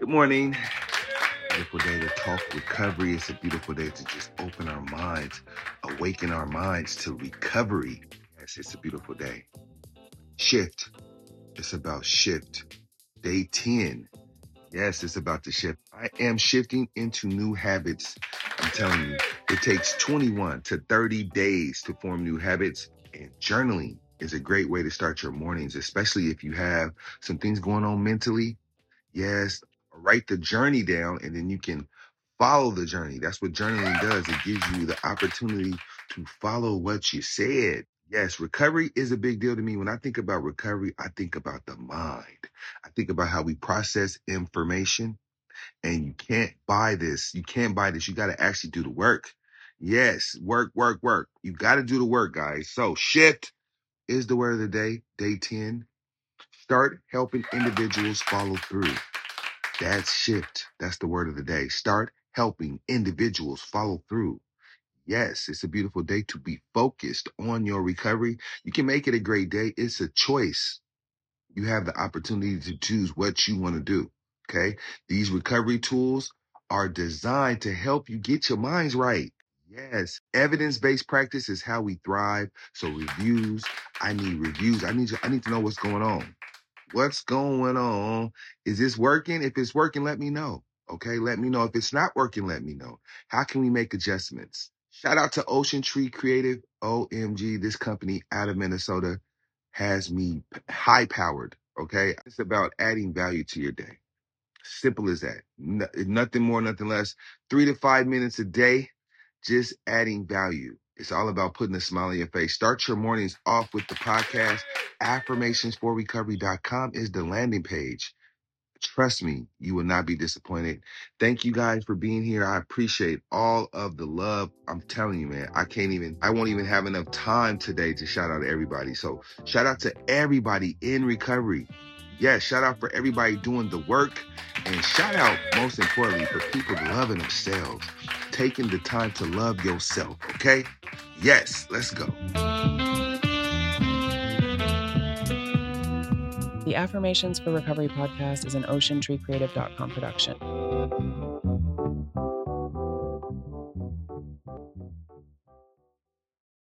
Good morning. Beautiful day to talk recovery. It's a beautiful day to just open our minds, awaken our minds to recovery. Yes, it's a beautiful day. Shift. It's about shift. Day 10. Yes, it's about to shift. I am shifting into new habits. I'm telling you, it takes 21 to 30 days to form new habits, and journaling is a great way to start your mornings, especially if you have some things going on mentally. Yes, write the journey down and then you can follow the journey. That's what journaling does. It gives you the opportunity to follow what you said. Yes, recovery is a big deal to me. When I think about recovery, I think about the mind. I think about how we process information and you can't buy this. You can't buy this. You got to actually do the work. Yes, work, work, work. You got to do the work, guys. So shift is the word of the day, day 10. Start helping individuals follow through. That's shift. That's the word of the day. Start helping individuals follow through. Yes, it's a beautiful day to be focused on your recovery. You can make it a great day. It's a choice. You have the opportunity to choose what you want to do. Okay. These recovery tools are designed to help you get your minds right. Yes, evidence-based practice is how we thrive. So reviews, I need reviews. I need to, I need to know what's going on. What's going on? Is this working? If it's working, let me know. Okay, let me know. If it's not working, let me know. How can we make adjustments? Shout out to Ocean Tree Creative. OMG, this company out of Minnesota has me high powered. Okay, it's about adding value to your day. Simple as that. No- nothing more, nothing less. Three to five minutes a day, just adding value. It's all about putting a smile on your face. Start your mornings off with the podcast. Affirmationsforrecovery.com is the landing page. Trust me, you will not be disappointed. Thank you guys for being here. I appreciate all of the love. I'm telling you, man, I can't even, I won't even have enough time today to shout out everybody. So shout out to everybody in recovery. Yes, shout out for everybody doing the work. And shout out, most importantly, for people loving themselves, taking the time to love yourself. Okay? Yes, let's go. The Affirmations for Recovery podcast is an OceanTreeCreative.com production.